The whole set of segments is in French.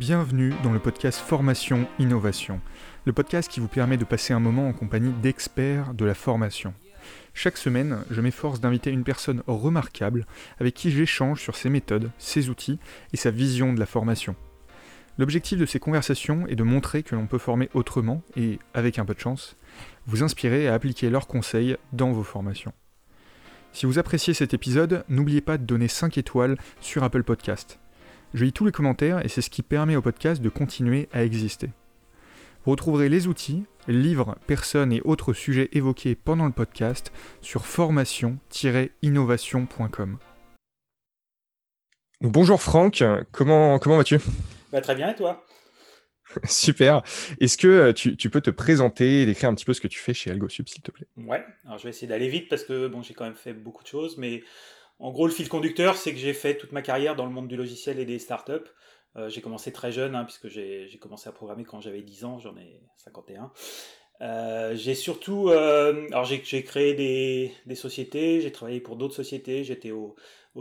Bienvenue dans le podcast Formation Innovation, le podcast qui vous permet de passer un moment en compagnie d'experts de la formation. Chaque semaine, je m'efforce d'inviter une personne remarquable avec qui j'échange sur ses méthodes, ses outils et sa vision de la formation. L'objectif de ces conversations est de montrer que l'on peut former autrement et, avec un peu de chance, vous inspirer à appliquer leurs conseils dans vos formations. Si vous appréciez cet épisode, n'oubliez pas de donner 5 étoiles sur Apple Podcast. Je lis tous les commentaires et c'est ce qui permet au podcast de continuer à exister. Vous retrouverez les outils, livres, personnes et autres sujets évoqués pendant le podcast sur formation-innovation.com. Bonjour Franck, comment, comment vas-tu? Bah, Très bien et toi? Super. Est-ce que euh, tu, peux te présenter et décrire un petit peu ce que tu fais chez AlgoSub, s'il te plaît? Ouais, alors je vais essayer d'aller vite parce que bon, j'ai quand même fait beaucoup de choses, mais en gros, le fil conducteur, c'est que j'ai fait toute ma carrière dans le monde du logiciel et des startups. Euh, j'ai commencé très jeune, hein, puisque j'ai commencé à programmer quand j'avais 10 ans, j'en ai 51. Euh, j'ai surtout, euh, créé des, sociétés, j'ai travaillé pour d'autres sociétés, j'étais au,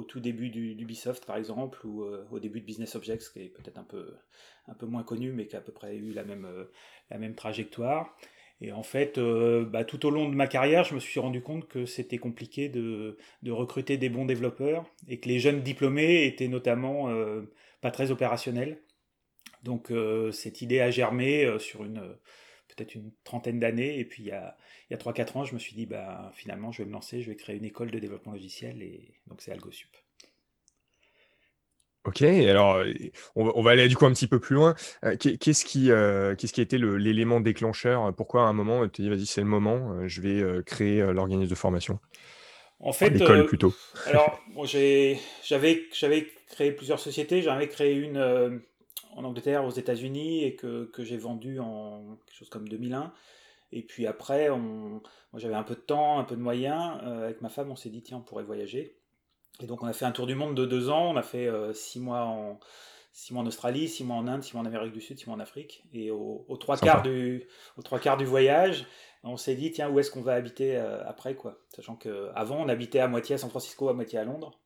tout début du, d'Ubisoft par exemple, ou au début de Business Objects, qui est peut-être un peu, moins connu, mais qui a à peu près eu la même trajectoire. Et en fait, euh, bah, tout au long de ma carrière, je me suis rendu compte que c'était compliqué de, recruter des bons développeurs et que les jeunes diplômés étaient notamment euh, pas très opérationnels. Donc euh, cette idée a germé sur une peut-être une trentaine d'années. Et puis il y a, il y a 3-4 ans, je me suis dit, bah, finalement, je vais me lancer, je vais créer une école de développement logiciel. Et donc c'est AlgoSup. Ok, alors on va, aller du coup un petit peu plus loin. qu'est-ce qui, qu'est-ce qui a été l'élément déclencheur? Pourquoi à un moment tu dit vas-y c'est le moment, je vais créer l'organisme de formation? En fait, l'école plutôt. alors j'avais j'avais créé plusieurs sociétés. J'en avais créé une en Angleterre, aux États-Unis et que, que j'ai vendue en quelque chose comme 2001. Et puis après, on, moi j'avais un peu de temps, un peu de moyens. avec ma femme, on s'est dit tiens on pourrait voyager. Et donc on a fait un tour du monde de deux ans, on a fait euh, six, mois en, six mois en Australie, six mois en Inde, six mois en Amérique du Sud, six mois en Afrique. Et aux au trois, quarts du, au trois quarts du voyage, on s'est dit, tiens, où est-ce qu'on va habiter euh, après quoi? Sachant qu'avant, on habitait à moitié à San Francisco, à moitié à Londres.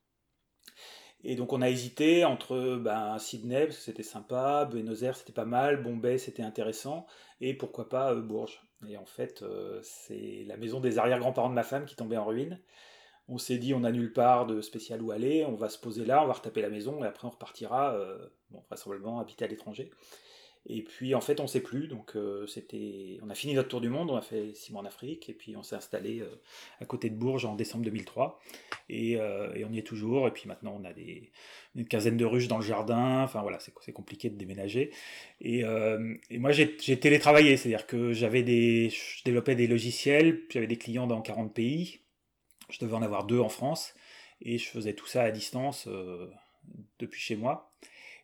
Et donc on a hésité entre ben, Sydney, parce que c'était sympa, Buenos Aires, c'était pas mal, Bombay, c'était intéressant, et pourquoi pas euh, Bourges. Et en fait, c'est la maison des arrière-grands-parents de ma femme qui tombait en ruine. On s'est dit, on n'a nulle part de spécial où aller, on va se poser là, on va retaper la maison, et après on repartira, euh, bon, vraisemblablement habiter à l'étranger. Et puis en fait, on ne sait plus, donc euh, c'était, on a fini notre tour du monde, on a fait six mois en Afrique, et puis on s'est installé euh, à côté de Bourges en décembre 2003, et, on y est toujours. Et puis maintenant, on a des, une quinzaine de ruches dans le jardin. Enfin voilà, c'est compliqué de déménager. Et, et moi, j'ai télétravaillé, c'est-à-dire que j'avais des, je développais des logiciels, j'avais des clients dans 40 pays, je devais en avoir deux en France, et je faisais tout ça à distance euh, depuis chez moi.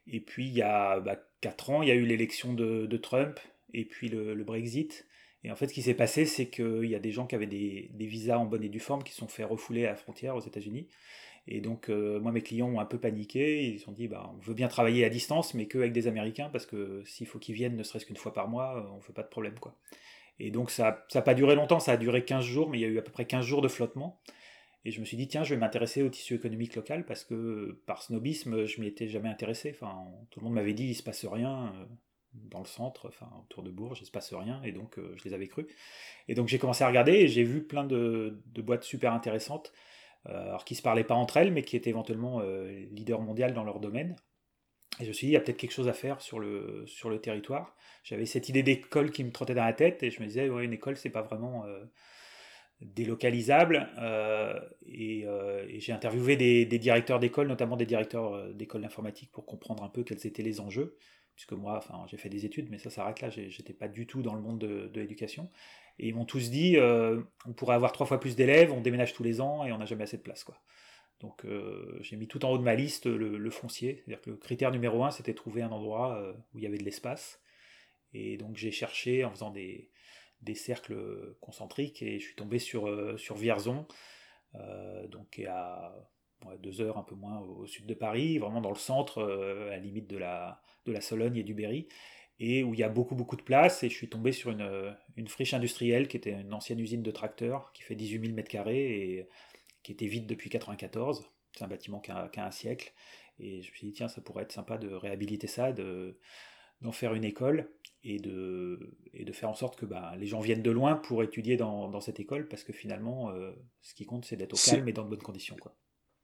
Et puis il y a bah, 4 ans, il y a eu l'élection de, Trump, et puis le, Brexit. Et en fait, ce qui s'est passé, c'est qu'il y a des gens qui avaient des, visas en bonne et due forme qui sont fait refouler à la frontière aux États-Unis. Et donc, euh, moi, mes clients ont un peu paniqué. Ils se sont dit, bah, on veut bien travailler à distance, mais qu'avec des Américains, parce que s'il faut qu'ils viennent ne serait-ce qu'une fois par mois, on ne fait pas de problème. quoi. Et donc ça n'a pas duré longtemps, ça a duré 15 jours, mais il y a eu à peu près 15 jours de flottement. Et je me suis dit, tiens, je vais m'intéresser au tissu économique local parce que par snobisme, je m'y étais jamais intéressé. Enfin, tout le monde m'avait dit, il se passe rien euh, dans le centre, enfin, autour de Bourges, il se passe rien. Et donc, euh, je les avais crus. Et donc, j'ai commencé à regarder et j'ai vu plein de, boîtes super intéressantes, euh, alors qui se parlaient pas entre elles, mais qui étaient éventuellement leaders mondiaux dans leur domaine. Et je me suis dit, il y a peut-être quelque chose à faire sur le, sur le territoire. J'avais cette idée d'école qui me trottait dans la tête et je me disais, ouais, une école, c'est pas vraiment euh, délocalisable. Euh, euh, et, j'ai interviewé des, directeurs d'école, notamment des directeurs d'école d'informatique, pour comprendre un peu quels étaient les enjeux. Puisque moi, enfin, j'ai fait des études, mais ça s'arrête là, j'étais pas du tout dans le monde de, l'éducation. Et ils m'ont tous dit, on pourrait avoir trois fois plus d'élèves, on déménage tous les ans et on n'a jamais assez de place. Quoi. Donc euh, j'ai mis tout en haut de ma liste le, foncier. C'est-à-dire que le critère numéro un, c'était trouver un endroit euh, où il y avait de l'espace. Et donc j'ai cherché en faisant des, cercles concentriques et je suis tombé sur, euh, sur Vierzon, donc à deux heures un peu moins au, sud de Paris, vraiment dans le centre, à la limite de la, de la Sologne et du Berry, et où il y a beaucoup beaucoup de place. Et je suis tombé sur une, une friche industrielle qui était une ancienne usine de tracteurs qui fait 18 000 m2 et qui était vide depuis 94. C'est un bâtiment qui a, un siècle. Et je me suis dit, tiens, ça pourrait être sympa de réhabiliter ça, de, d'en faire une école et de, et de faire en sorte que bah, les gens viennent de loin pour étudier dans, dans cette école, parce que finalement, euh, ce qui compte, c'est d'être au calme et dans de bonnes conditions. Quoi.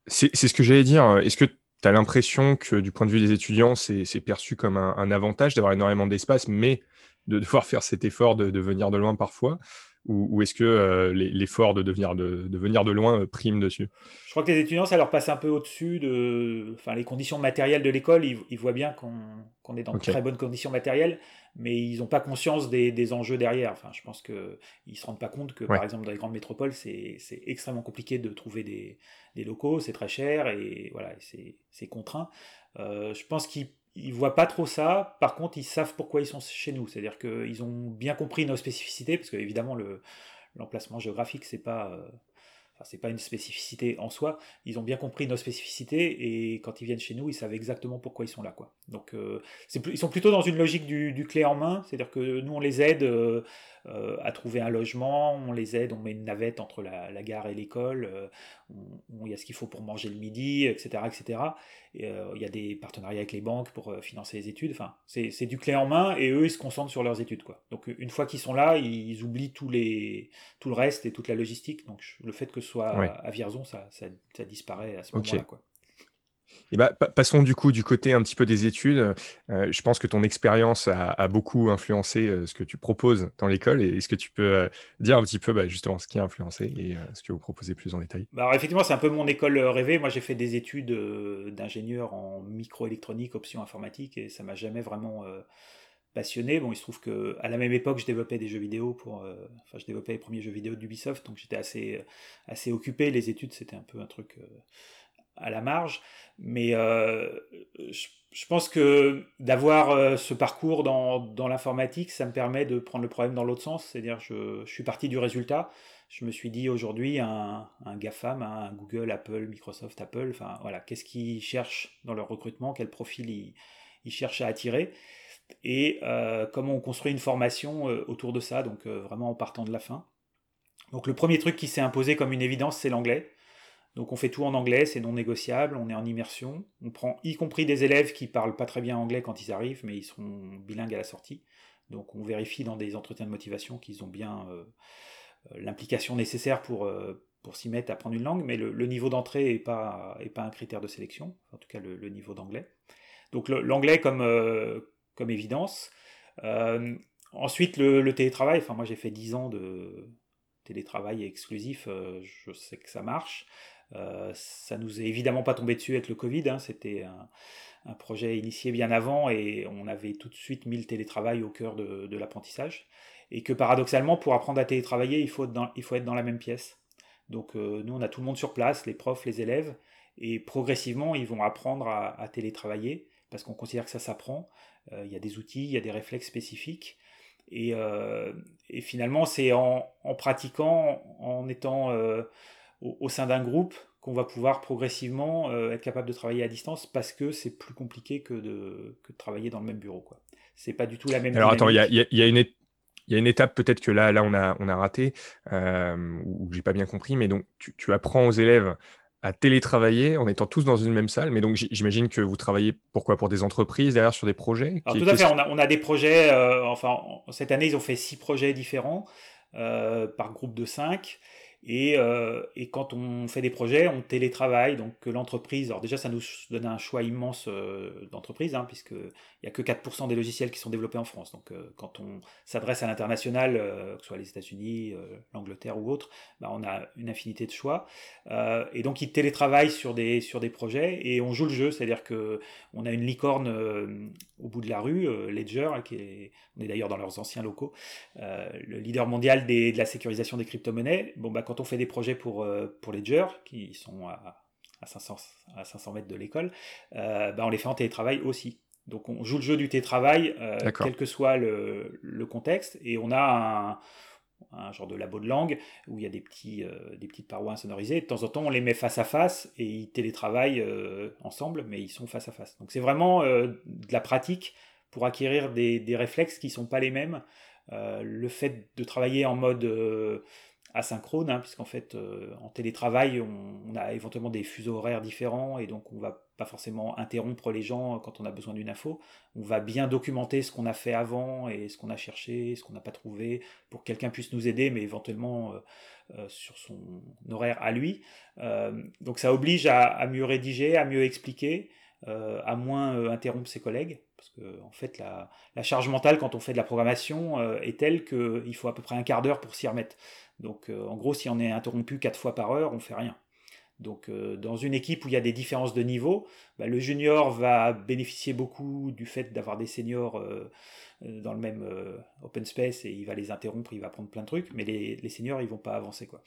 C'est, c'est ce que j'allais dire. Est-ce que tu as l'impression que du point de vue des étudiants, c'est, c'est perçu comme un, un avantage d'avoir énormément d'espace, mais de devoir faire cet effort de, de venir de loin parfois? Ou, est-ce que euh, l'effort de, devenir de, de, venir de loin euh, prime dessus? Je crois que les étudiants, ça leur passe un peu au-dessus de enfin, les conditions matérielles de l'école. Ils, voient bien qu'on est dans de très bonnes conditions matérielles, mais ils n'ont pas conscience des, des, enjeux derrière. Enfin, je pense qu'ils ne se rendent pas compte que, par exemple, dans les grandes métropoles, c'est extrêmement compliqué de trouver des, des locaux, c'est très cher et voilà, c'est contraint. Euh, je pense qu'ils ils voient pas trop ça. Par contre, ils savent pourquoi ils sont chez nous. C'est-à-dire qu'ils ont bien compris nos spécificités, parce que évidemment l'emplacement géographique c'est pas euh, c'est pas une spécificité en soi. Ils ont bien compris nos spécificités et quand ils viennent chez nous, ils savent exactement pourquoi ils sont là. Quoi. Donc, euh, ils sont plutôt dans une logique du, clé en main, c'est-à-dire que nous, on les aide euh, à trouver un logement, on les aide, on met une navette entre la, gare et l'école, il y a ce qu'il faut pour manger le midi, etc. etc. Et, il y a des partenariats avec les banques pour financer les études. Enfin, c'est du clé en main et eux, ils se concentrent sur leurs études. Quoi. Donc, une fois qu'ils sont là, ils, oublient tous les, tout le reste et toute la logistique. Donc, le fait que ce soit à Vierzon, ça, ça, ça, disparaît à ce moment-là. Bah, passons du coup du côté un petit peu des études. Euh, je pense que ton expérience a, beaucoup influencé euh, ce que tu proposes dans l'école. Est-ce que tu peux euh, dire un petit peu bah, justement ce qui a influencé et ce que vous proposez plus en détail? Bah, Effectivement, c'est un peu mon école rêvée. Moi, j'ai fait des études d'ingénieur en microélectronique, option informatique, et ça m'a jamais vraiment passionné. Bon, il se trouve que à la même époque, je développais des jeux vidéo pour, enfin, je développais les premiers jeux vidéo d'Ubisoft, donc j'étais assez, assez occupé. Les études, c'était un peu un truc à la marge. Mais euh, je, pense que d'avoir euh, ce parcours dans, l'informatique, ça me permet de prendre le problème dans l'autre sens. C'est-à-dire, je, suis parti du résultat. Je me suis dit aujourd'hui, un, un GAFAM, Google, Apple, Microsoft, Apple, enfin voilà, qu'est-ce qu'ils cherchent dans leur recrutement, quel profil ils, ils cherchent à attirer? Et euh, comment on construit une formation autour de ça, donc vraiment en partant de la fin. Donc le premier truc qui s'est imposé comme une évidence, c'est l'anglais. Donc on fait tout en anglais, c'est non négociable, on est en immersion. On prend y compris des élèves qui parlent pas très bien anglais quand ils arrivent, mais ils seront bilingues à la sortie. Donc on vérifie dans des entretiens de motivation qu'ils ont bien euh, euh, l'implication nécessaire pour, euh, pour s'y mettre à prendre une langue, mais le, niveau d'entrée n'est pas, est pas un critère de sélection, en tout cas le, niveau d'anglais. Donc l'anglais comme, comme évidence. ensuite le, télétravail, enfin moi j'ai fait 10 ans de télétravail exclusif, je sais que ça marche. Euh, ça nous est évidemment pas tombé dessus avec le Covid. Hein. C'était un, projet initié bien avant et on avait tout de suite mis le télétravail au cœur de, l'apprentissage. Et que paradoxalement, pour apprendre à télétravailler, il faut être dans, la même pièce. Donc euh, nous, on a tout le monde sur place, les profs, les élèves, et progressivement, ils vont apprendre à, télétravailler parce qu'on considère que ça s'apprend. Euh, il y a des outils, il y a des réflexes spécifiques. Et, finalement, c'est en, pratiquant, en étant au, sein d'un groupe qu'on va pouvoir progressivement euh, être capable de travailler à distance parce que c'est plus compliqué que de, que de travailler dans le même bureau. Quoi. C'est pas du tout la même. Alors attends, il y a, y, y a, une il y a une étape peut-être que là, là on a, on a raté, euh, ou j'ai pas bien compris, mais donc tu, tu, apprends aux élèves à télétravailler en étant tous dans une même salle. Mais donc j'imagine que vous travaillez pourquoi Pour des entreprises derrière sur des projets Alors, Tout à fait, on a, on a des projets, euh, enfin cette année ils ont fait six projets différents euh, par groupe de cinq. Et, euh, et, quand on fait des projets, on télétravaille, donc que l'entreprise, alors déjà ça nous donne un choix immense euh, d'entreprises, hein, puisqu'il n'y a que 4% des logiciels qui sont développés en France. Donc euh, quand on s'adresse à l'international, que ce soit les États-Unis, l'Angleterre ou autre, bah, on a une infinité de choix. et donc ils télétravaillent sur des, sur des projets et on joue le jeu, c'est-à-dire qu'on a une licorne au bout de la rue, Ledger, qui est, on est d'ailleurs dans leurs anciens locaux, le leader mondial de la sécurisation des crypto-monnaies. Bon, bah, quand on fait des projets pour, euh, pour Ledger, qui sont à, à, 500, à 500 mètres de l'école, euh, bah, on les fait en télétravail aussi. Donc on joue le jeu du télétravail, euh, quel que soit le, le, contexte, et on a un, un, genre de labo de langue où il y a des, petits, des petites parois insonorisées. De temps en temps, on les met face à face et ils télétravaillent ensemble, mais ils sont face à face. Donc c'est vraiment de la pratique pour acquérir des, des réflexes qui ne sont pas les mêmes. le fait de travailler en mode asynchrone, hein, puisqu'en fait, euh, en télétravail, on, a éventuellement des fuseaux horaires différents, et donc on va pas forcément interrompre les gens quand on a besoin d'une info. On va bien documenter ce qu'on a fait avant et ce qu'on a cherché, ce qu'on n'a pas trouvé, pour que quelqu'un puisse nous aider, mais éventuellement sur son horaire à lui. donc ça oblige à, mieux rédiger, à mieux expliquer. à moins interrompre ses collègues. Parce que en fait, la, charge mentale quand on fait de la programmation euh, est telle qu'il faut à peu près un quart d'heure pour s'y remettre. Donc euh, en gros, si on est interrompu quatre fois par heure, on fait rien. Donc euh, dans une équipe où il y a des différences de niveau, bah, le junior va bénéficier beaucoup du fait d'avoir des seniors dans le même open space et il va les interrompre, il va prendre plein de trucs, mais les, les seniors ils vont pas avancer quoi.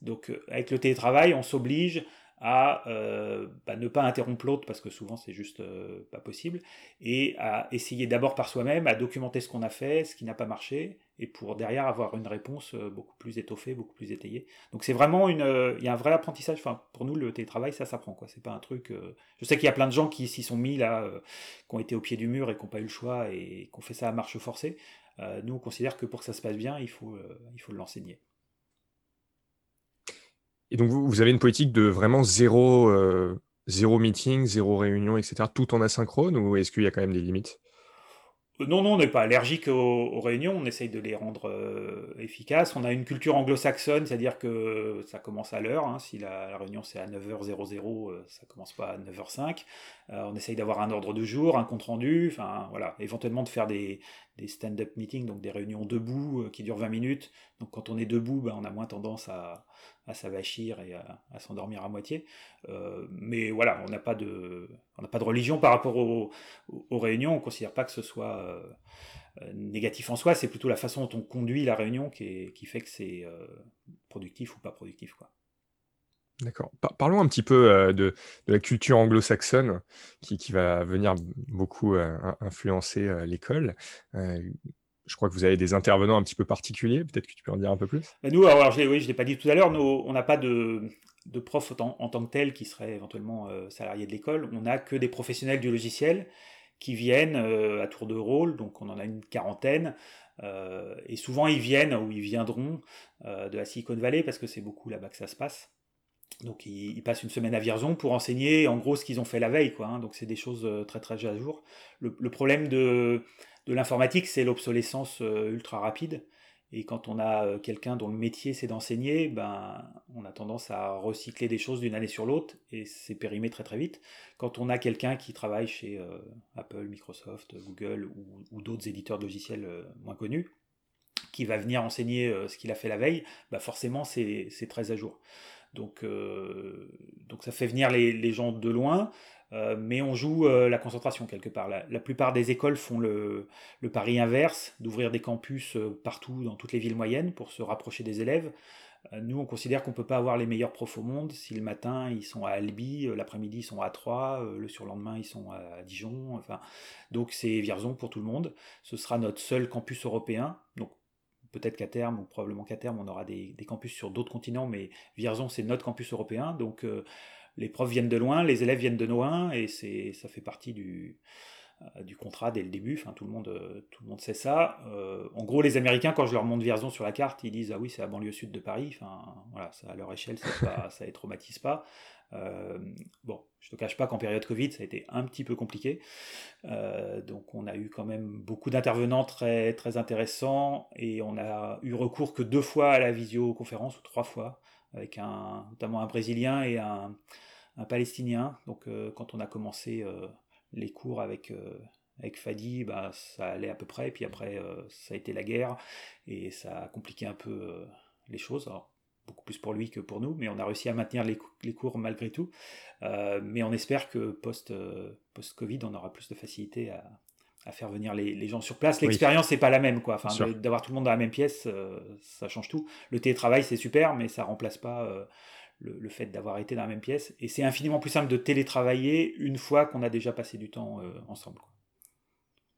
Donc avec le télétravail, on s'oblige à euh, bah, ne pas interrompre l'autre parce que souvent c'est juste euh, pas possible et à essayer d'abord par soi-même à documenter ce qu'on a fait, ce qui n'a pas marché et pour derrière avoir une réponse euh, beaucoup plus étoffée, beaucoup plus étayée. Donc c'est vraiment une, il y a un vrai apprentissage. Enfin pour nous le télétravail ça s'apprend quoi. C'est pas un truc. Je sais qu'il y a plein de gens qui s'y sont mis là, qui ont été au pied du mur et qui n'ont pas eu le choix et qui ont fait ça à marche forcée. nous on considère que pour que ça se passe bien il faut il faut l'enseigner. Et donc, vous, avez une politique de vraiment zéro, euh, zéro meeting, zéro réunion, etc., tout en asynchrone, ou est-ce qu'il y a quand même des limites? Non, non, on n'est pas allergique aux, réunions, on essaye de les rendre euh, efficaces. On a une culture anglo-saxonne, c'est-à-dire que ça commence à l'heure. Hein. Si la, réunion c'est à 9h00, euh, ça commence pas à 9h05. Euh, on essaye d'avoir un ordre de jour, un compte-rendu, enfin voilà, éventuellement de faire des, stand-up meetings, donc des réunions debout qui durent 20 minutes. Donc quand on est debout, ben, on a moins tendance à, à s'avachir et à, s'endormir à moitié. Euh, mais voilà, on n'a pas de, on n'a pas de religion par rapport aux, réunions. On considère pas que ce soit euh, euh, négatif en soi. C'est plutôt la façon dont on conduit la réunion qui, fait que c'est productif ou pas productif, quoi. D'accord. parlons un petit peu de, la culture anglo-saxonne qui, va venir beaucoup influencer l'école je crois que vous avez des intervenants un petit peu particuliers. Peut-être que tu peux en dire un peu plus? Bah, nous, alors, je ne l'ai pas dit tout à l'heure, on n'a pas de, de prof en, tant que tel qui serait éventuellement euh, salarié de l'école. On n'a que des professionnels du logiciel qui viennent euh, à tour de rôle, donc on en a une quarantaine. Euh, et souvent, ils viennent ou ils viendront de la Silicon Valley parce que c'est beaucoup là-bas que ça se passe. Donc ils, passent une semaine à Vierzon pour enseigner en gros ce qu'ils ont fait la veille. Quoi, hein. Donc c'est des choses très très à jour. le problème de, de l'informatique, c'est l'obsolescence euh, ultra rapide. Et quand on a euh, quelqu'un dont le métier c'est d'enseigner, ben, on a tendance à recycler des choses d'une année sur l'autre et c'est périmé très très vite. Quand on a quelqu'un qui travaille chez euh, Apple, Microsoft, Google ou, d'autres éditeurs de logiciels moins connus, qui va venir enseigner ce qu'il a fait la veille, ben forcément c'est très à jour. Donc, ça fait venir les gens de loin. Euh, mais on joue euh, la concentration quelque part. La, plupart des écoles font le, pari inverse, d'ouvrir des campus euh, partout dans toutes les villes moyennes pour se rapprocher des élèves. nous, on considère qu'on ne peut pas avoir les meilleurs profs au monde si le matin ils sont à Albi, l'après-midi ils sont à Troyes, le surlendemain ils sont à Dijon. Enfin, donc c'est Vierzon pour tout le monde. Ce sera notre seul campus européen. Donc peut-être qu'à terme, ou probablement qu'à terme, on aura des, campus sur d'autres continents, mais Vierzon, c'est notre campus européen. Donc, les profs viennent de loin, les élèves viennent de loin, et c'est, ça fait partie du, euh, du contrat dès le début. Enfin, tout le monde, euh, tout le monde sait ça. Euh, en gros, les Américains, quand je leur montre Vierzon sur la carte, ils disent ah oui, c'est la banlieue sud de Paris. Enfin, voilà, ça, à leur échelle, ça, pas, ça les traumatise pas. bon, je te cache pas qu'en période Covid, ça a été un petit peu compliqué. donc, on a eu quand même beaucoup d'intervenants très très intéressants, et on a eu recours que deux fois à la visioconférence ou trois fois avec un, notamment un Brésilien et un, Palestinien. Donc euh, quand on a commencé euh, les cours avec, euh, avec Fadi, bah, ça allait à peu près. Puis après, ça a été la guerre et ça a compliqué un peu les choses. beaucoup plus pour lui que pour nous, mais on a réussi à maintenir les, les cours malgré tout. mais on espère que post, post-Covid, on aura plus de facilité à, à faire venir les, les, gens sur place. L'expérience n'est pas la même, quoi. Enfin, d'avoir tout le monde dans la même pièce, ça change tout. Le télétravail, c'est super, mais ça remplace pas le, fait d'avoir été dans la même pièce. Et c'est infiniment plus simple de télétravailler une fois qu'on a déjà passé du temps euh, ensemble.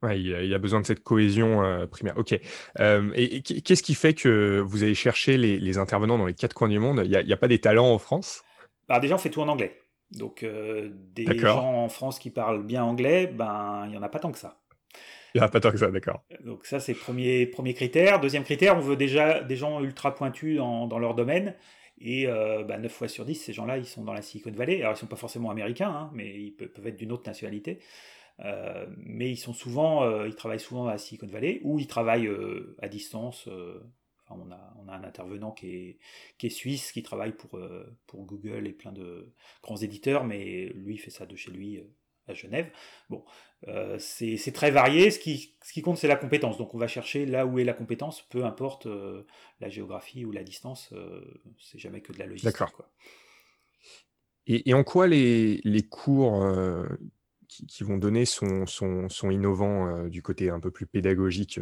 Ouais, il y, a, besoin de cette cohésion euh, primaire. Ok. Euh, et, qu'est-ce qui fait que vous allez chercher les, intervenants dans les quatre coins du monde? Il n'y a, pas des talents en France? Bah, Déjà, on fait tout en anglais. Donc, des gens en France qui parlent bien anglais, ben, il n'y en a pas tant que ça. Il n'y a pas tant que ça, d'accord. Donc ça, c'est premier, premier critère. Deuxième critère, on veut déjà des gens ultra pointus dans, dans leur domaine. Et euh, bah, 9 fois sur 10, ces gens-là, ils sont dans la Silicon Valley. Alors, ils ne sont pas forcément américains, hein, mais ils peuvent, être d'une autre nationalité. Euh, mais ils sont souvent, euh, ils travaillent souvent à Silicon Valley ou ils travaillent euh, à distance. On, a, on a un intervenant qui est, qui est suisse, qui travaille pour, pour Google et plein de grands éditeurs, mais lui, il fait ça de chez lui à Genève. Bon, euh, c'est très varié. Ce qui, ce qui compte, c'est la compétence. Donc, on va chercher là où est la compétence, peu importe euh, la géographie ou la distance. Euh, c'est jamais que de la logistique. D'accord. Et, et, en quoi les, les cours qui, qui, vont donner sont, sont, sont innovants du côté un peu plus pédagogique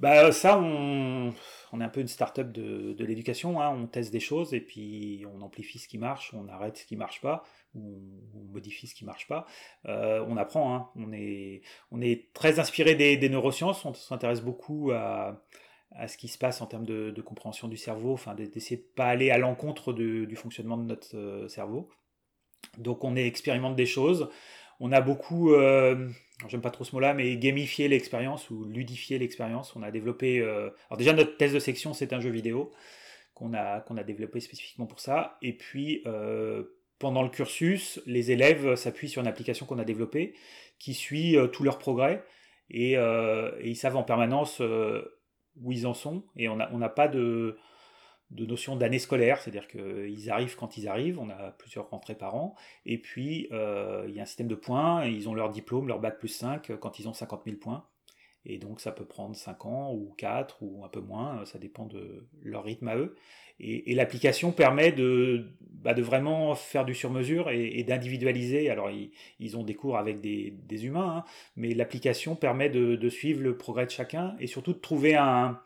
bah, ça, on, on est un peu une start-up de, l'éducation. Hein. On teste des choses et puis on amplifie ce qui marche, on arrête ce qui marche pas on, modifie ce qui marche pas. Euh, on apprend, hein. on, est, on est très inspiré des, neurosciences, on s'intéresse beaucoup à, à, ce qui se passe en termes de, compréhension du cerveau, enfin d'essayer de pas aller à l'encontre du fonctionnement de notre euh, cerveau. Donc on expérimente des choses. On a beaucoup, euh, j'aime pas trop ce mot-là, mais gamifier l'expérience ou ludifier l'expérience. On a développé, alors déjà notre thèse de section c'est un jeu vidéo qu'on a, développé spécifiquement pour ça. Et puis pendant le cursus, les élèves s'appuient sur une application qu'on a développée qui suit euh, tous leurs progrès euh, et, ils savent en permanence euh, où ils en sont et on n'a pas de, notion d'année scolaire, c'est-à-dire qu'ils arrivent quand ils arrivent, on a plusieurs rentrées par an, et puis il y a un système de points, et ils ont leur diplôme, leur bac plus 5 quand ils ont 50 000 points. Et donc ça peut prendre 5 ans ou 4 ou un peu moins, ça dépend de leur rythme à eux. Et, l'application permet de, bah, de vraiment faire du sur-mesure et, d'individualiser. Alors ils, ont des cours avec des, humains, hein, mais l'application permet de, de, suivre le progrès de chacun et surtout de trouver un,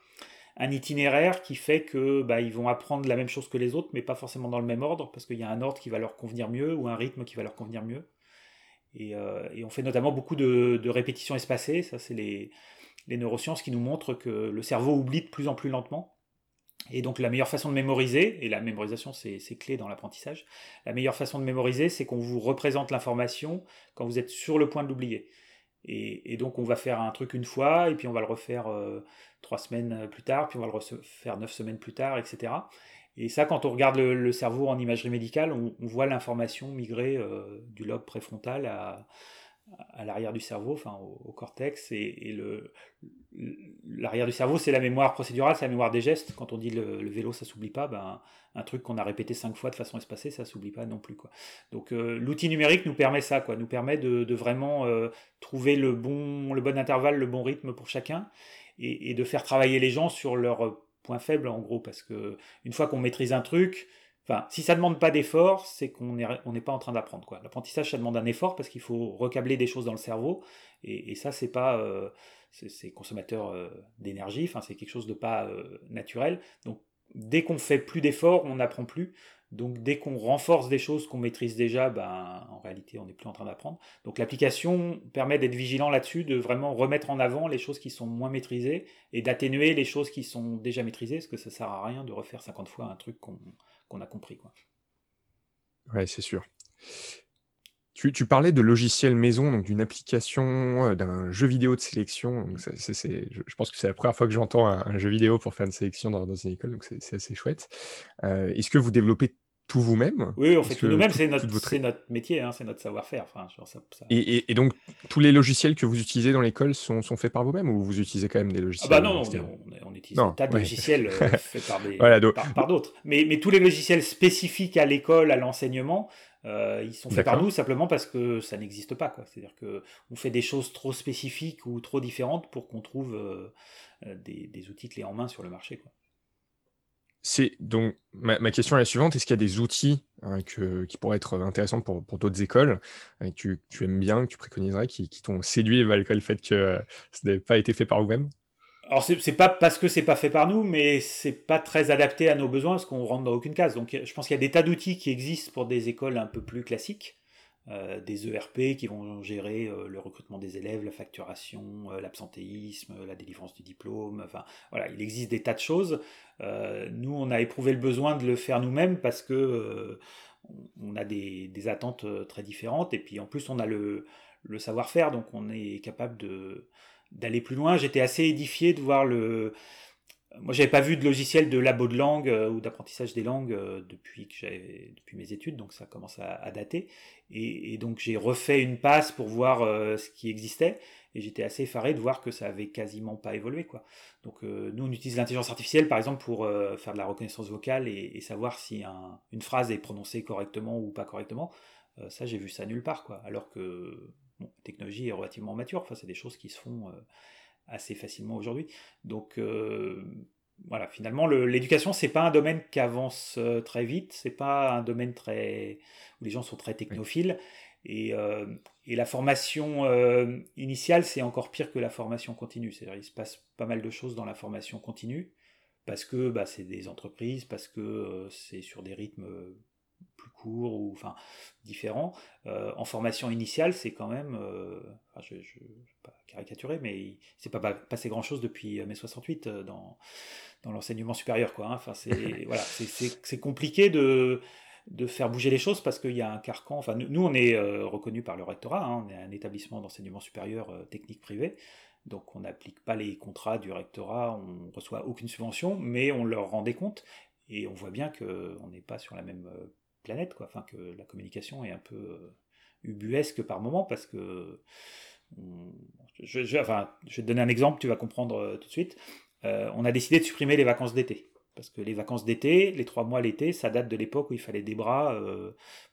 un itinéraire qui fait que bah, ils vont apprendre la même chose que les autres, mais pas forcément dans le même ordre, parce qu'il y a un ordre qui va leur convenir mieux ou un rythme qui va leur convenir mieux. Et, euh, on fait notamment beaucoup de, de répétitions espacées. Ça, c'est les, les neurosciences qui nous montrent que le cerveau oublie de plus en plus lentement. Et donc la meilleure façon de mémoriser, et la mémorisation c'est clé dans l'apprentissage, la meilleure façon de mémoriser c'est qu'on vous représente l'information quand vous êtes sur le point de l'oublier. Et, donc on va faire un truc une fois, et puis on va le refaire euh, trois semaines plus tard, puis on va le refaire neuf semaines plus tard, etc. Et ça, quand on regarde le, cerveau en imagerie médicale, on, voit l'information migrer euh, du lobe préfrontal à, à l'arrière du cerveau, enfin au, cortex, et, le l'arrière du cerveau, c'est la mémoire procédurale, c'est la mémoire des gestes. Quand on dit le, vélo, ça s'oublie pas, ben, un truc qu'on a répété cinq fois de façon espacée, ça s'oublie pas non plus. Quoi. Donc euh, l'outil numérique nous permet ça, quoi, nous permet de, vraiment euh, trouver le bon, le bon intervalle, le bon rythme pour chacun, et, et de faire travailler les gens sur leurs points faibles, en gros, parce que une fois qu'on maîtrise un truc, Si ça ne demande pas d'effort, c'est qu'on n'est pas en train d'apprendre. L'apprentissage, ça demande un effort parce qu'il faut recabler des choses dans le cerveau. Et, ça, c'est pas. Euh, c'est consommateur euh, d'énergie, enfin, c'est quelque chose de pas euh, naturel. Donc, dès qu'on fait plus d'efforts, on n'apprend plus. Donc, dès qu'on renforce des choses qu'on maîtrise déjà, ben, en réalité, on n'est plus en train d'apprendre. Donc, l'application permet d'être vigilant là-dessus, de vraiment remettre en avant les choses qui sont moins maîtrisées et d'atténuer les choses qui sont déjà maîtrisées, parce que ça sert à rien de refaire 50 fois un truc qu'on qu'on a compris. Quoi. Ouais, c'est sûr. Tu, tu, parlais de logiciel maison, donc d'une application, euh, d'un jeu vidéo de sélection. Je, pense que c'est la première fois que j'entends un, jeu vidéo pour faire une sélection dans, dans une école, donc c'est, assez chouette. Euh, est-ce que vous développez tout vous-même Oui, on fait tout nous-mêmes, c'est notre, notre, métier, hein, c'est notre savoir-faire. Enfin, Et, et, donc, tous les logiciels que vous utilisez dans l'école sont, sont, faits par vous-même ou vous utilisez quand même des logiciels ah bah non, on, utilise un tas de logiciels euh, faits par, des, par, d'autres. Mais, mais, tous les logiciels spécifiques à l'école, à l'enseignement, euh, ils sont faits par nous simplement parce que ça n'existe pas. C'est-à-dire qu'on fait des choses trop spécifiques ou trop différentes pour qu'on trouve euh, des, des, outils clés en main sur le marché. Quoi. C'est donc ma, question est la suivante est-ce qu'il y a des outils hein, qui pourraient être intéressants pour, d'autres écoles euh, que tu, aimes bien, que tu préconiserais, qui, t'ont séduit malgré le fait que euh, ça n'ait pas été fait par vous-même? Alors c'est pas parce que c'est pas fait par nous, mais c'est pas très adapté à nos besoins parce qu'on rentre dans aucune case. Donc je pense qu'il y a des tas d'outils qui existent pour des écoles un peu plus classiques. Euh, des ERP qui vont gérer euh, le recrutement des élèves, la facturation, euh, l'absentéisme, la délivrance du diplôme. Enfin, voilà, il existe des tas de choses. nous, on a éprouvé le besoin de le faire nous-mêmes parce que on a des, attentes très différentes et puis en plus on a le, savoir-faire, donc on est capable d'aller plus loin. J'étais assez édifié de voir le. Moi, j'avais pas vu de logiciel de labo de langue euh, ou d'apprentissage des langues euh, depuis que j'avais depuis mes études, donc ça commence à, dater. Et, donc j'ai refait une passe pour voir ce qui existait, et j'étais assez effaré de voir que ça avait quasiment pas évolué, quoi. Donc nous, on utilise l'intelligence artificielle, par exemple, pour faire de la reconnaissance vocale et, savoir si une phrase est prononcée correctement ou pas correctement. ça, j'ai vu ça nulle part, quoi. Alors que la technologie est relativement mature. Enfin, c'est des choses qui se font euh, assez facilement aujourd'hui. Donc euh, voilà, finalement, l'éducation, c'est pas un domaine qui avance euh, très vite, c'est pas un domaine très où les gens sont très technophiles. Et, la formation initiale, c'est encore pire que la formation continue. C'est-à-dire, il se passe pas mal de choses dans la formation continue, parce que bah, c'est des entreprises, parce que c'est sur des rythmes plus court ou enfin différent. Euh, en formation initiale, c'est quand même, euh, je ne vais pas caricaturer, mais c'est pas passé grand chose depuis mai 68 euh, dans, dans l'enseignement supérieur, quoi. Hein. Enfin, c'est voilà, c'est compliqué de de faire bouger les choses parce qu'il y a un carcan. Enfin, nous, on est reconnu par le rectorat, hein. on est un établissement d'enseignement supérieur technique privé. Donc on n'applique pas les contrats du rectorat, on reçoit aucune subvention, mais on leur rend des comptes et on voit bien qu'on n'est pas sur la même planète, quoi. Enfin, que la communication est un peu euh, ubuesque par moment parce que. je, enfin, je vais te donner un exemple, tu vas comprendre euh, tout de suite. Euh, on a décidé de supprimer les vacances d'été. Parce que les vacances d'été, les trois mois l'été, ça date de l'époque où il fallait des bras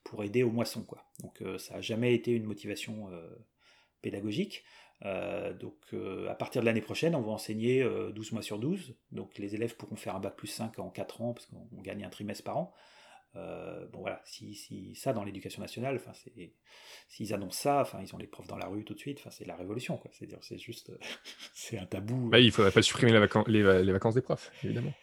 pour aider aux moissons. Quoi. Donc ça n'a jamais été une motivation pédagogique. donc à partir de l'année prochaine, on va enseigner 12 mois sur 12. Donc les élèves pourront faire un bac plus 5 en 4 ans, parce qu'on gagne un trimestre par an. Euh, bon voilà, si, si ça dans l'éducation nationale, enfin c'est, s'ils annoncent ça, enfin ils ont les profs dans la rue tout de suite, enfin c'est la révolution quoi. C'est dire c'est juste, c'est un tabou. Bah, il faudrait pas supprimer les, les, vacances des profs, évidemment.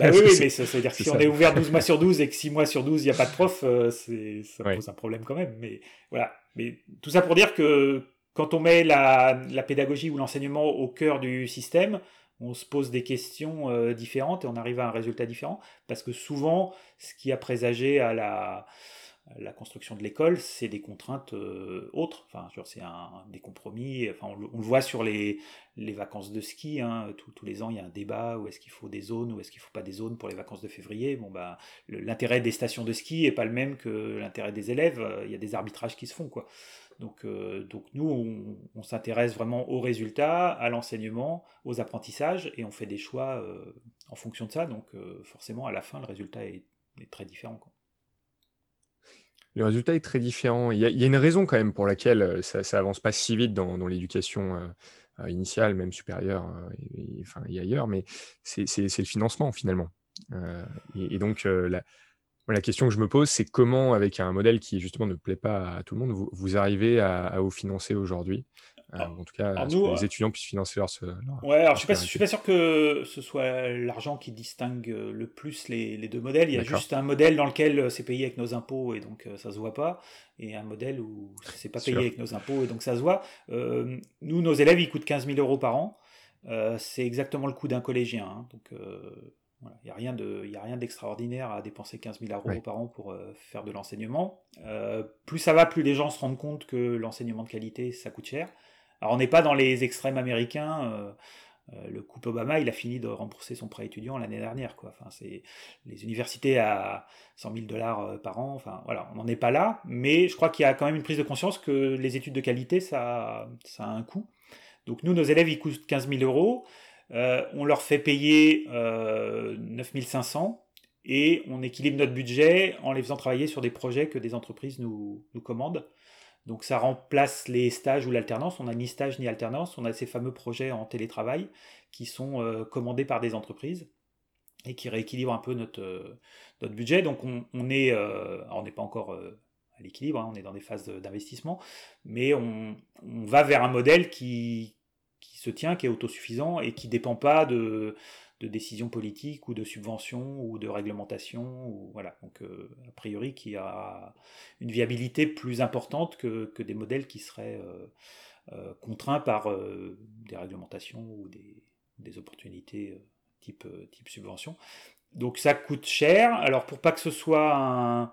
Bah oui, mais ça, veut dire que si on est ouvert 12 mois sur 12 et que 6 mois sur 12 il n'y a pas de prof, euh, c'est, ça pose un problème quand même. Mais voilà, mais tout ça pour dire que quand on met la, la pédagogie ou l'enseignement au cœur du système, on se pose des questions euh, différentes et on arrive à un résultat différent. Parce que souvent, ce qui a présagé à la, la construction de l'école, c'est des contraintes euh, autres. Enfin, c'est des compromis. Enfin, on, le voit sur les, les vacances de ski. Hein. tous les ans, il y a un débat où est-ce qu'il faut des zones, ou est-ce qu'il ne faut pas des zones pour les vacances de février? Bon, bah, l'intérêt des stations de ski n'est pas le même que l'intérêt des élèves. Il y a des arbitrages qui se font, quoi. Donc, euh, donc nous, on, s'intéresse vraiment aux résultats, à l'enseignement, aux apprentissages, et on fait des choix euh, en fonction de ça. Donc forcément, à la fin, le résultat est, très différent. Le résultat est très différent. Il y, a, une raison quand même pour laquelle ça, ça avance pas si vite dans, l'éducation initiale, même supérieure, et, enfin, ailleurs, mais c'est le financement finalement. Et, donc la, la question que je me pose, c'est comment, avec un modèle qui justement ne plaît pas à tout le monde, vous, arrivez à, vous financer aujourd'hui? Euh, En tout cas, que les euh, étudiants puissent financer leur. ouais, alors je ne suis, pas sûr que ce soit l'argent qui distingue le plus les, deux modèles. Il y a juste un modèle dans lequel c'est payé avec nos impôts et donc ça se voit pas, et un modèle où c'est pas payé avec nos impôts et donc ça se voit. Euh, nous, nos élèves, ils coûtent 15 000 euros par an. c'est exactement le coût d'un collégien. Hein, donc il n'y a rien d'extraordinaire à dépenser 15 000 euros par an pour euh, faire de l'enseignement. Euh, plus ça va, plus les gens se rendent compte que l'enseignement de qualité, ça coûte cher. Alors on n'est pas dans les extrêmes américains. Euh, le couple Obama, il a fini de rembourser son prêt étudiant l'année dernière. Quoi. Enfin, c'est les universités à 100 000 dollars par an. Voilà, on n'en est pas là. Mais je crois qu'il y a quand même une prise de conscience que les études de qualité, ça, ça a un coût. Donc nous, nos élèves, ils coûtent 15 000 euros. Euh, on leur fait payer euh, 9500 et on équilibre notre budget en les faisant travailler sur des projets que des entreprises nous, commandent. Donc ça remplace les stages ou l'alternance. On n'a ni stage ni alternance. On a ces fameux projets en télétravail qui sont euh, commandés par des entreprises et qui rééquilibrent un peu notre, euh, notre budget. Donc on, est, on n'est pas encore à l'équilibre, hein, on est dans des phases d'investissement, mais on, va vers un modèle qui, qui se tient, qui est autosuffisant et qui dépend pas de, de, décisions politiques ou de subventions ou de réglementations. Ou, voilà. Donc, euh, a priori, qui a une viabilité plus importante que, que des modèles qui seraient euh, euh, contraints par des réglementations ou des, des opportunités type, type subvention. Donc ça coûte cher. Alors pour pas que ce soit un,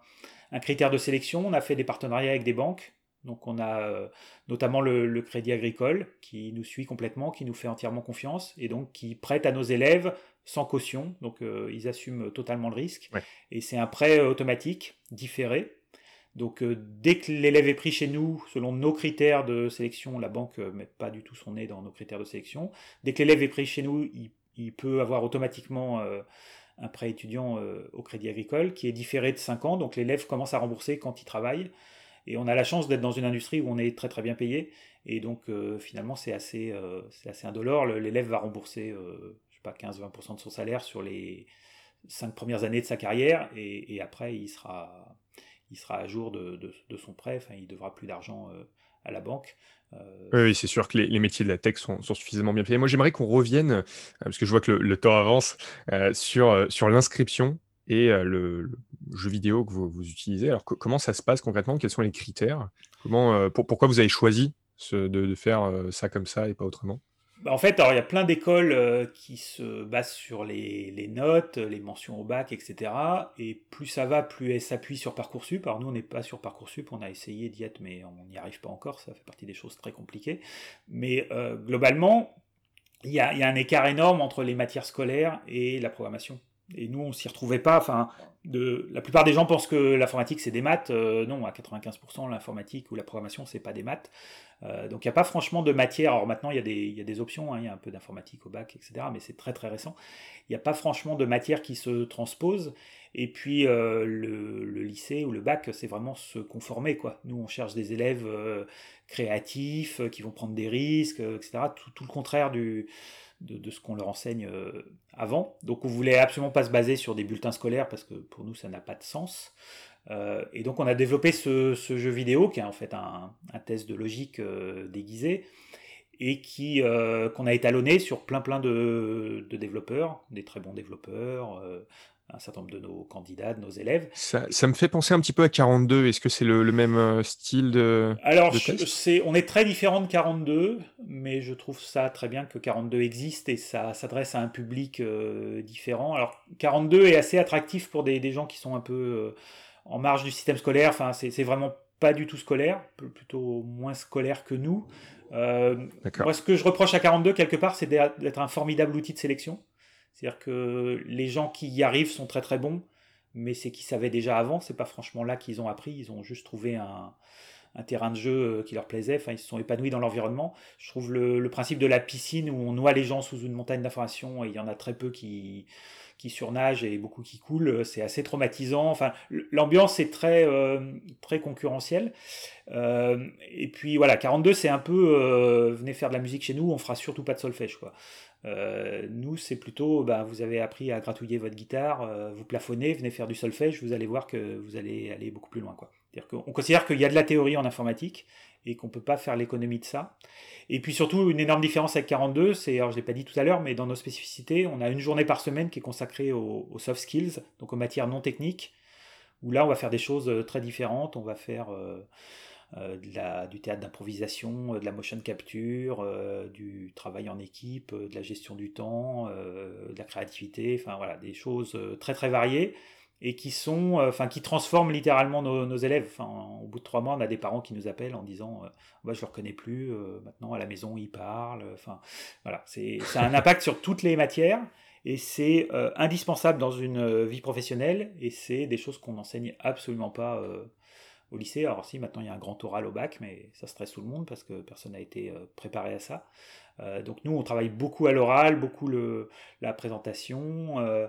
un, critère de sélection, on a fait des partenariats avec des banques Donc on a euh, notamment le, Crédit Agricole qui nous suit complètement, qui nous fait entièrement confiance et donc qui prête à nos élèves sans caution. Donc euh, ils assument totalement le risque. Et c'est un prêt automatique, différé. Donc dès que l'élève est pris chez nous, selon nos critères de sélection, la banque ne met pas du tout son nez dans nos critères de sélection. Dès que l'élève est pris chez nous, il, peut avoir automatiquement un prêt étudiant au Crédit Agricole qui est différé de 5 ans. Donc l'élève commence à rembourser quand il travaille. Et on a la chance d'être dans une industrie où on est très très bien payé. Et donc euh, finalement, c'est assez, euh, assez indolore. L'élève va rembourser, euh, je sais pas, 15-20% de son salaire sur les cinq premières années de sa carrière. Et, après, il sera, il sera à jour de, de, son prêt. Enfin, il devra plus d'argent à la banque. Oui, c'est sûr que les, métiers de la tech sont, suffisamment bien payés. Moi, j'aimerais qu'on revienne, parce que je vois que le, le temps avance, sur, sur l'inscription et le, jeu vidéo que vous, utilisez. Alors, comment ça se passe concrètement? Quels sont les critères? Comment, Pourquoi vous avez choisi de, faire ça comme ça et pas autrement? Bah, en fait, alors, il y a plein d'écoles qui se basent sur les, notes, les mentions au bac, etc. Et plus ça va, plus elles s'appuient sur Parcoursup. Alors nous, on n'est pas sur Parcoursup, on a essayé d'y être, mais on n'y arrive pas encore. Ça fait partie des choses très compliquées. Mais globalement, il y, a, un écart énorme entre les matières scolaires et la programmation. Et nous, on s'y retrouvait pas. Enfin, la plupart des gens pensent que l'informatique c'est des maths. Euh, non, à 95%, l'informatique ou la programmation c'est pas des maths. Euh, donc il n'y a pas franchement de matière. Alors maintenant, il y, a des, options. Hein. Il y a un peu d'informatique au bac, etc. Mais c'est très très récent. Il n'y a pas franchement de matière qui se transpose. Et puis euh, le, lycée ou le bac, c'est vraiment se conformer. Quoi. Nous, on cherche des élèves créatifs qui vont prendre des risques, etc. Tout le contraire du de, ce qu'on leur enseigne euh, avant. Donc on voulait absolument pas se baser sur des bulletins scolaires parce que pour nous ça n'a pas de sens. Euh, et donc on a développé ce, jeu vidéo qui est en fait un, test de logique euh, déguisé et qui qu'on a étalonné sur plein plein de, de, développeurs, des très bons développeurs, un certain nombre de nos candidats, de nos élèves. Ça, ça me fait penser un petit peu à 42. Est-ce que c'est le, même euh, style de Alors, c'est, on est très différent de 42, mais je trouve ça très bien que 42 existe et ça s'adresse à un public euh, différent. Alors, 42 est assez attractif pour des, des gens qui sont un peu euh, en marge du système scolaire. Enfin, c'est, c'est vraiment pas du tout scolaire, plutôt moins scolaire que nous. moi, ce que je reproche à 42 quelque part, c'est d'être un formidable outil de sélection. C'est-à-dire que les gens qui y arrivent sont très très bons, mais c'est qu'ils savaient déjà avant, c'est pas franchement là qu'ils ont appris, ils ont juste trouvé un, terrain de jeu euh, qui leur plaisait, enfin ils se sont épanouis dans l'environnement. Je trouve le, principe de la piscine où on noie les gens sous une montagne d'informations et il y en a très peu qui, qui surnagent et beaucoup qui coulent, euh, c'est assez traumatisant. Enfin, l'ambiance est très, euh, très concurrentielle. et puis voilà, 42 c'est un peu venez faire de la musique chez nous, on fera surtout pas de solfège quoi. Euh, nous, c'est plutôt, bah, vous avez appris à gratouiller votre guitare, euh, vous plafonnez, venez faire du solfège, vous allez voir que vous allez aller beaucoup plus loin. On considère qu'il y a de la théorie en informatique et qu'on ne peut pas faire l'économie de ça. Et puis surtout, une énorme différence avec 42, c'est, alors je ne l'ai pas dit tout à l'heure, mais dans nos spécificités, on a une journée par semaine qui est consacrée aux, soft skills, donc aux matières non techniques, où là, on va faire des choses euh, très différentes. On va faire... Euh, la, du théâtre d'improvisation, euh, de la motion capture, euh, du travail en équipe, de la gestion du temps, de la créativité, enfin voilà, des choses très très variées et qui sont, enfin qui transforment littéralement nos, élèves. Enfin, au bout de trois mois, on a des parents qui nous appellent en disant, bah, je le reconnais plus, maintenant à la maison ils parlent. Enfin voilà, c'est ça a un impact sur toutes les matières et c'est indispensable dans une vie professionnelle et c'est des choses qu'on n'enseigne absolument pas au lycée. Alors si, maintenant il y a un grand oral au bac, mais ça stresse tout le monde parce que personne n'a été euh, préparé à ça. Euh, donc nous, on travaille beaucoup à l'oral, beaucoup la présentation, euh,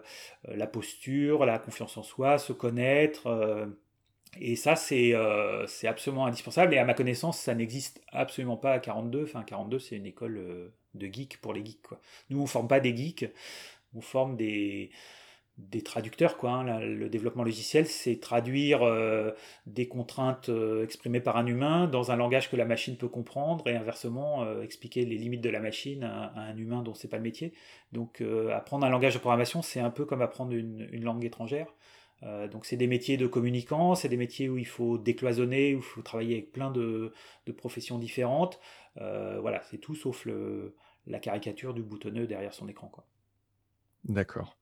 la posture, la confiance en soi, se connaître. et ça, c'est absolument indispensable. Et à ma connaissance, ça n'existe absolument pas à 42. Enfin, 42, c'est une école de geeks pour les geeks. Quoi. Nous, on forme pas des geeks, on forme des des traducteurs. Quoi, hein. Le développement logiciel, c'est traduire euh, des contraintes euh, exprimées par un humain dans un langage que la machine peut comprendre et inversement euh, expliquer les limites de la machine à, un humain dont c'est pas le métier. Donc apprendre un langage de programmation, c'est un peu comme apprendre une, langue étrangère. donc c'est des métiers de communicants, c'est des métiers où il faut décloisonner, où il faut travailler avec plein de, professions différentes. voilà, c'est tout sauf le, la caricature du boutonneux derrière son écran. D'accord.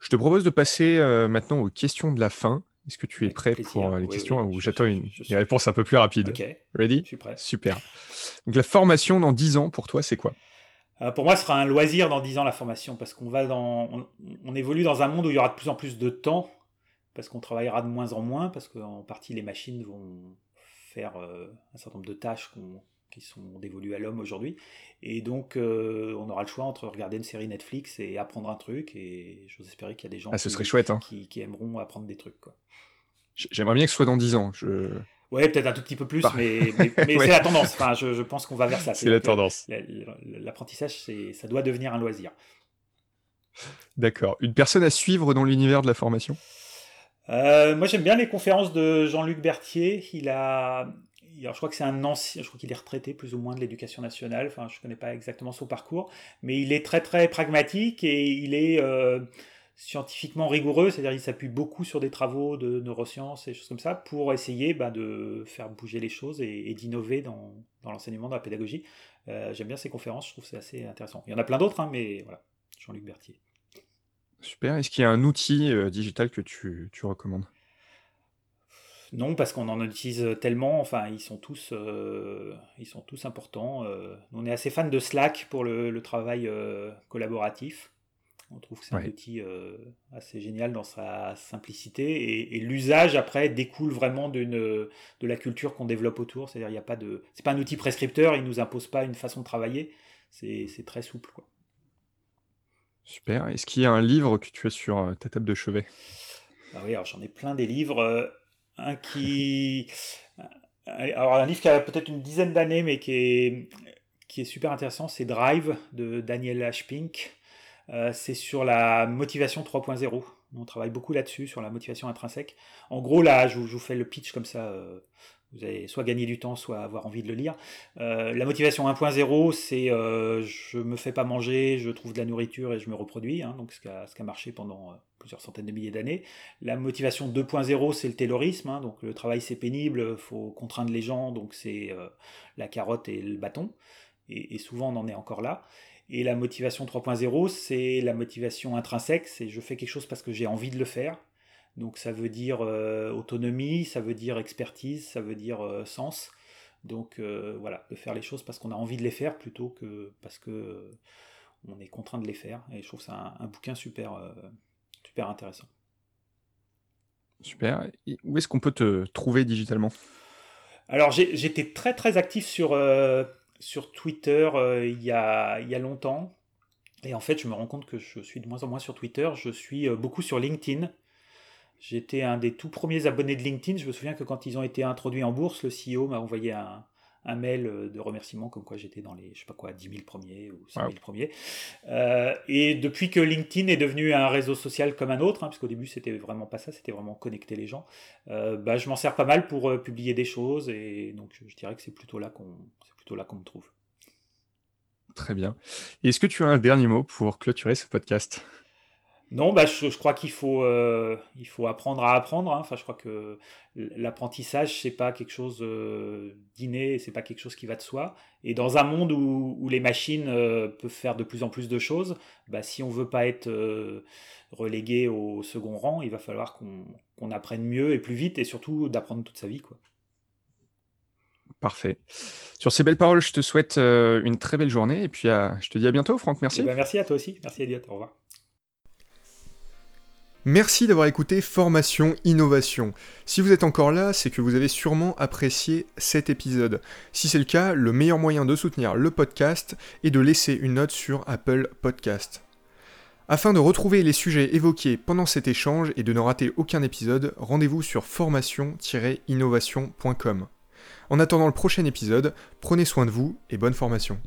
Je te propose de passer euh, maintenant aux questions de la fin. Est-ce que tu es prêt pour les questions ou j'attends une, réponse un peu plus rapide Ok. Ready? Je suis prêt. Super. Donc la formation dans 10 ans, pour toi, c'est quoi? Pour moi, ce sera un loisir dans 10 ans, la formation, parce qu'on va dans, on, évolue dans un monde où il y aura de plus en plus de temps, parce qu'on travaillera de moins en moins, parce qu'en partie, les machines vont faire un certain nombre de tâches qu'on qui sont dévolus à l'homme aujourd'hui. Et donc, euh, on aura le choix entre regarder une série Netflix et apprendre un truc. Et j'ose espérer qu'il y a des gens ah, ce qui, serait chouette, hein. qui, aimeront apprendre des trucs. Quoi. J'aimerais bien que ce soit dans 10 ans. Je... Ouais, peut-être un tout petit peu plus, bah. mais, mais, c'est la tendance. Enfin, je, je pense qu'on va vers ça. C'est la tendance. L'apprentissage, ça doit devenir un loisir. D'accord. Une personne à suivre dans l'univers de la formation? Euh, moi, j'aime bien les conférences de Jean-Luc Berthier. Il a, je crois que c'est un ancien, je crois qu'il est retraité plus ou moins de l'éducation nationale, enfin je ne connais pas exactement son parcours, mais il est très très pragmatique et il est euh, scientifiquement rigoureux, c'est-à-dire il s'appuie beaucoup sur des travaux de neurosciences et choses comme ça pour essayer bah, de faire bouger les choses et, d'innover dans, l'enseignement, dans la pédagogie. Euh, j'aime bien ces conférences, je trouve c'est assez intéressant. Il y en a plein d'autres, hein, mais voilà, Jean-Luc Berthier. Super. Est-ce qu'il y a un outil euh, digital que tu recommandes? Non, parce qu'on en utilise tellement. Enfin, ils sont tous, euh, ils sont tous importants. Euh. on est assez fan de Slack pour le, travail euh, collaboratif. On trouve que c'est un outil assez génial dans sa simplicité et, l'usage après découle vraiment de la culture qu'on développe autour. C'est-à-dire, il n'y a pas de, c'est pas un outil prescripteur. Il nous impose pas une façon de travailler. C'est très souple. Quoi. Super. Est-ce qu'il y a un livre que tu as sur ta table de chevet? Ah oui, alors j'en ai plein des livres qui. Alors, un livre qui a peut-être une dizaine d'années, mais qui est, qui est super intéressant, c'est Drive de Daniel H. Pink. Euh, c'est sur la motivation 3.0. On travaille beaucoup là-dessus, sur la motivation intrinsèque. En gros, là, je vous, fais le pitch comme ça. Euh, vous allez soit gagner du temps, soit avoir envie de le lire. Euh, la motivation 1.0, c'est euh, je me fais pas manger, je trouve de la nourriture et je me reproduis, hein, donc ce qui, a, marché pendant euh, plusieurs centaines de milliers d'années. La motivation 2.0, c'est le taylorisme, hein, donc le travail c'est pénible, faut contraindre les gens, donc c'est euh, la carotte et le bâton, et, souvent on en est encore là. Et la motivation 3.0, c'est la motivation intrinsèque, c'est je fais quelque chose parce que j'ai envie de le faire, donc ça veut dire euh, autonomie, ça veut dire expertise, ça veut dire euh, sens. Donc euh, voilà, de faire les choses parce qu'on a envie de les faire plutôt que parce que on est contraint de les faire. Et je trouve ça un, bouquin super, super intéressant. Super. où est-ce qu'on peut te trouver digitalement? Alors j'étais très très actif sur, sur Twitter il, y a, il y a longtemps. Et en fait, je me rends compte que je suis de moins en moins sur Twitter. Je suis beaucoup sur LinkedIn. J'étais un des tout premiers abonnés de LinkedIn. Je me souviens que quand ils ont été introduits en bourse, le CEO m'a envoyé un, mail de remerciement comme quoi j'étais dans les, je sais pas quoi, 10 000 premiers ou 5 000 premiers. Euh, et depuis que LinkedIn est devenu un réseau social comme un autre, hein, parce qu'au début c'était vraiment pas ça, c'était vraiment connecter les gens, euh, bah, je m'en sers pas mal pour euh, publier des choses et donc je, dirais que c'est plutôt là qu'on, c'est plutôt là qu'on me trouve. Très bien. Est-ce que tu as un dernier mot pour clôturer ce podcast? Non, bah, je, crois qu'il faut, euh, il faut apprendre à apprendre. Hein. Enfin, je crois que l'apprentissage, c'est pas quelque chose euh, d'inné, c'est pas quelque chose qui va de soi. Et dans un monde où, les machines euh, peuvent faire de plus en plus de choses, bah, si on veut pas être relégué au second rang, il va falloir qu'on apprenne mieux et plus vite, et surtout d'apprendre toute sa vie, quoi. Parfait. Sur ces belles paroles, je te souhaite une très belle journée et puis je te dis à bientôt, Franck. Merci. Eh ben, merci à toi aussi. Merci, Elliot. Au revoir. Merci d'avoir écouté Formation Innovation. Si vous êtes encore là, c'est que vous avez sûrement apprécié cet épisode. Si c'est le cas, le meilleur moyen de soutenir le podcast est de laisser une note sur Apple Podcast. Afin de retrouver les sujets évoqués pendant cet échange et de ne rater aucun épisode, rendez-vous sur formation-innovation.com. En attendant le prochain épisode, prenez soin de vous et bonne formation.